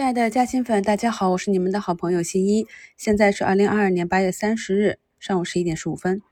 亲爱的嘉兴粉，大家好，我是你们的好朋友新一。现在是二零二二年八月三十日上午十一点十五分。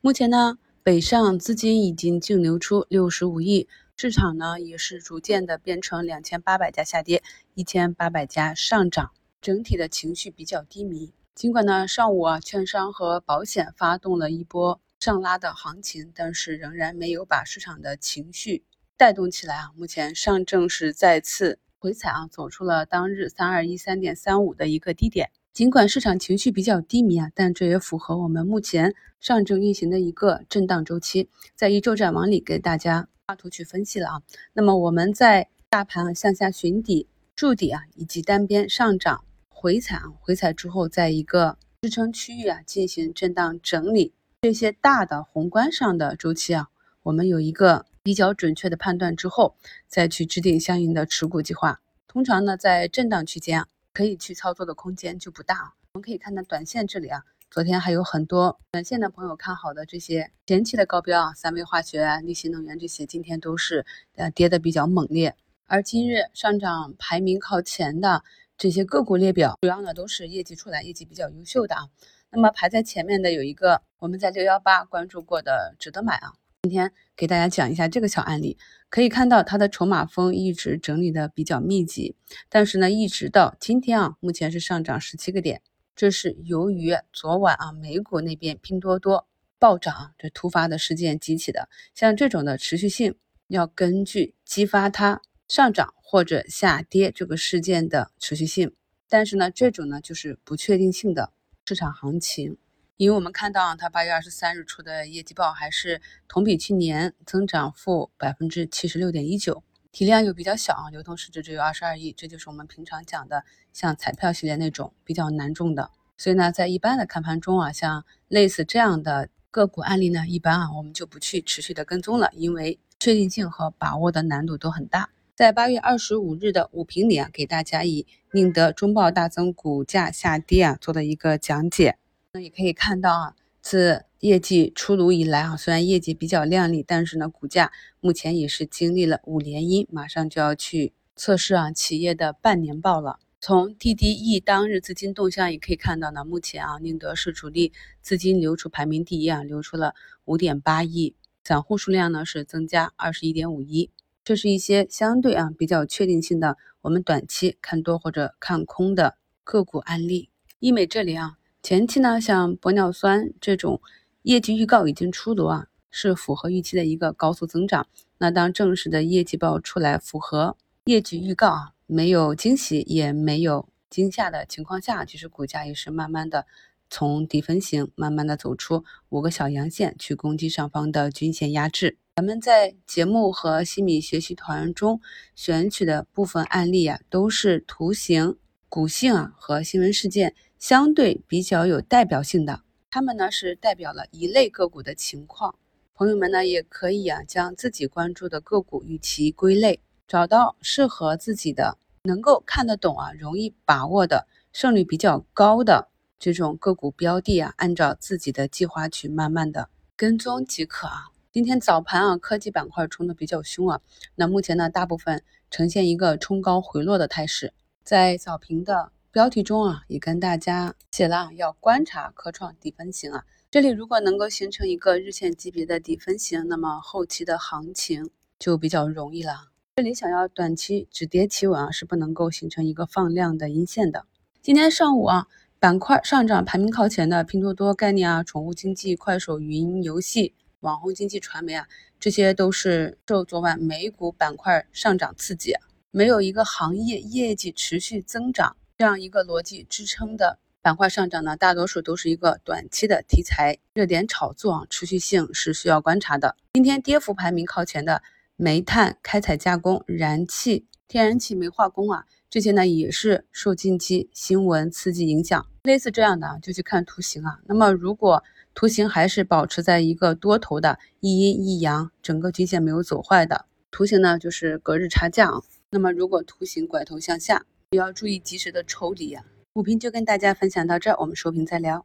目前呢，北上资金已经净流出六十五亿，市场呢也是逐渐的变成两千八百家下跌，一千八百家上涨，整体的情绪比较低迷。尽管呢上午啊，券商和保险发动了一波上拉的行情，但是仍然没有把市场的情绪带动起来啊。目前上证是再次。回踩啊，走出了当日三二一三点三五的一个低点。尽管市场情绪比较低迷啊，但这也符合我们目前上证运行的一个震荡周期。在一周展往里给大家画图去分析了啊。那么我们在大盘向下寻底、筑底啊，以及单边上涨回踩啊，回踩之后，在一个支撑区域啊进行震荡整理，这些大的宏观上的周期啊，我们有一个。比较准确的判断之后，再去制定相应的持股计划。通常呢，在震荡区间，可以去操作的空间就不大。我们可以看到短线这里啊，昨天还有很多短线的朋友看好的这些前期的高标啊，三维化学啊、利息能源这些，今天都是呃跌的比较猛烈。而今日上涨排名靠前的这些个股列表，主要呢都是业绩出来、业绩比较优秀的啊。那么排在前面的有一个我们在六幺八关注过的，值得买啊。今天给大家讲一下这个小案例，可以看到它的筹码峰一直整理的比较密集，但是呢，一直到今天啊，目前是上涨十七个点，这是由于昨晚啊美股那边拼多多暴涨这突发的事件激起的。像这种的持续性，要根据激发它上涨或者下跌这个事件的持续性，但是呢，这种呢就是不确定性的市场行情。因为我们看到它八月二十三日出的业绩报还是同比去年增长负百分之七十六点一九，体量又比较小啊，流通市值只有二十二亿，这就是我们平常讲的像彩票系列那种比较难中的。所以呢，在一般的看盘中啊，像类似这样的个股案例呢，一般啊我们就不去持续的跟踪了，因为确定性和把握的难度都很大。在八月二十五日的午评里啊，给大家以宁德中报大增，股价下跌啊做的一个讲解。也可以看到啊，自业绩出炉以来啊，虽然业绩比较靓丽，但是呢，股价目前也是经历了五连阴，马上就要去测试啊企业的半年报了。从 TDE 当日资金动向也可以看到呢，目前啊，宁德是主力资金流出排名第一啊，流出了五点八亿，散户数量呢是增加二十一点五一。这是一些相对啊比较确定性的，我们短期看多或者看空的个股案例。医美这里啊。前期呢，像玻尿酸这种业绩预告已经出炉啊，是符合预期的一个高速增长。那当正式的业绩报出来，符合业绩预告啊，没有惊喜也没有惊吓的情况下，其实股价也是慢慢的从底分型慢慢的走出五个小阳线，去攻击上方的均线压制。咱们在节目和西米学习团中选取的部分案例啊，都是图形、股性啊和新闻事件。相对比较有代表性的，他们呢是代表了一类个股的情况。朋友们呢也可以啊将自己关注的个股与其归类，找到适合自己的、能够看得懂啊、容易把握的、胜率比较高的这种个股标的啊，按照自己的计划去慢慢的跟踪即可啊。今天早盘啊，科技板块冲的比较凶啊，那目前呢大部分呈现一个冲高回落的态势，在早评的。标题中啊，也跟大家写了要观察科创底分型啊。这里如果能够形成一个日线级别的底分型，那么后期的行情就比较容易了。这里想要短期止跌企稳啊，是不能够形成一个放量的阴线的。今天上午啊，板块上涨排名靠前的拼多多概念啊、宠物经济、快手、云游戏、网红经济、传媒啊，这些都是受昨晚美股板块上涨刺激，没有一个行业业绩持续增长。这样一个逻辑支撑的板块上涨呢，大多数都是一个短期的题材热点炒作啊，持续性是需要观察的。今天跌幅排名靠前的煤炭开采加工、燃气、天然气煤化工啊，这些呢也是受近期新闻刺激影响。类似这样的啊，就去看图形啊。那么如果图形还是保持在一个多头的一阴一阳，整个均线没有走坏的图形呢，就是隔日差价啊。那么如果图形拐头向下，也要注意及时的抽离呀。股评就跟大家分享到这儿，我们收评再聊。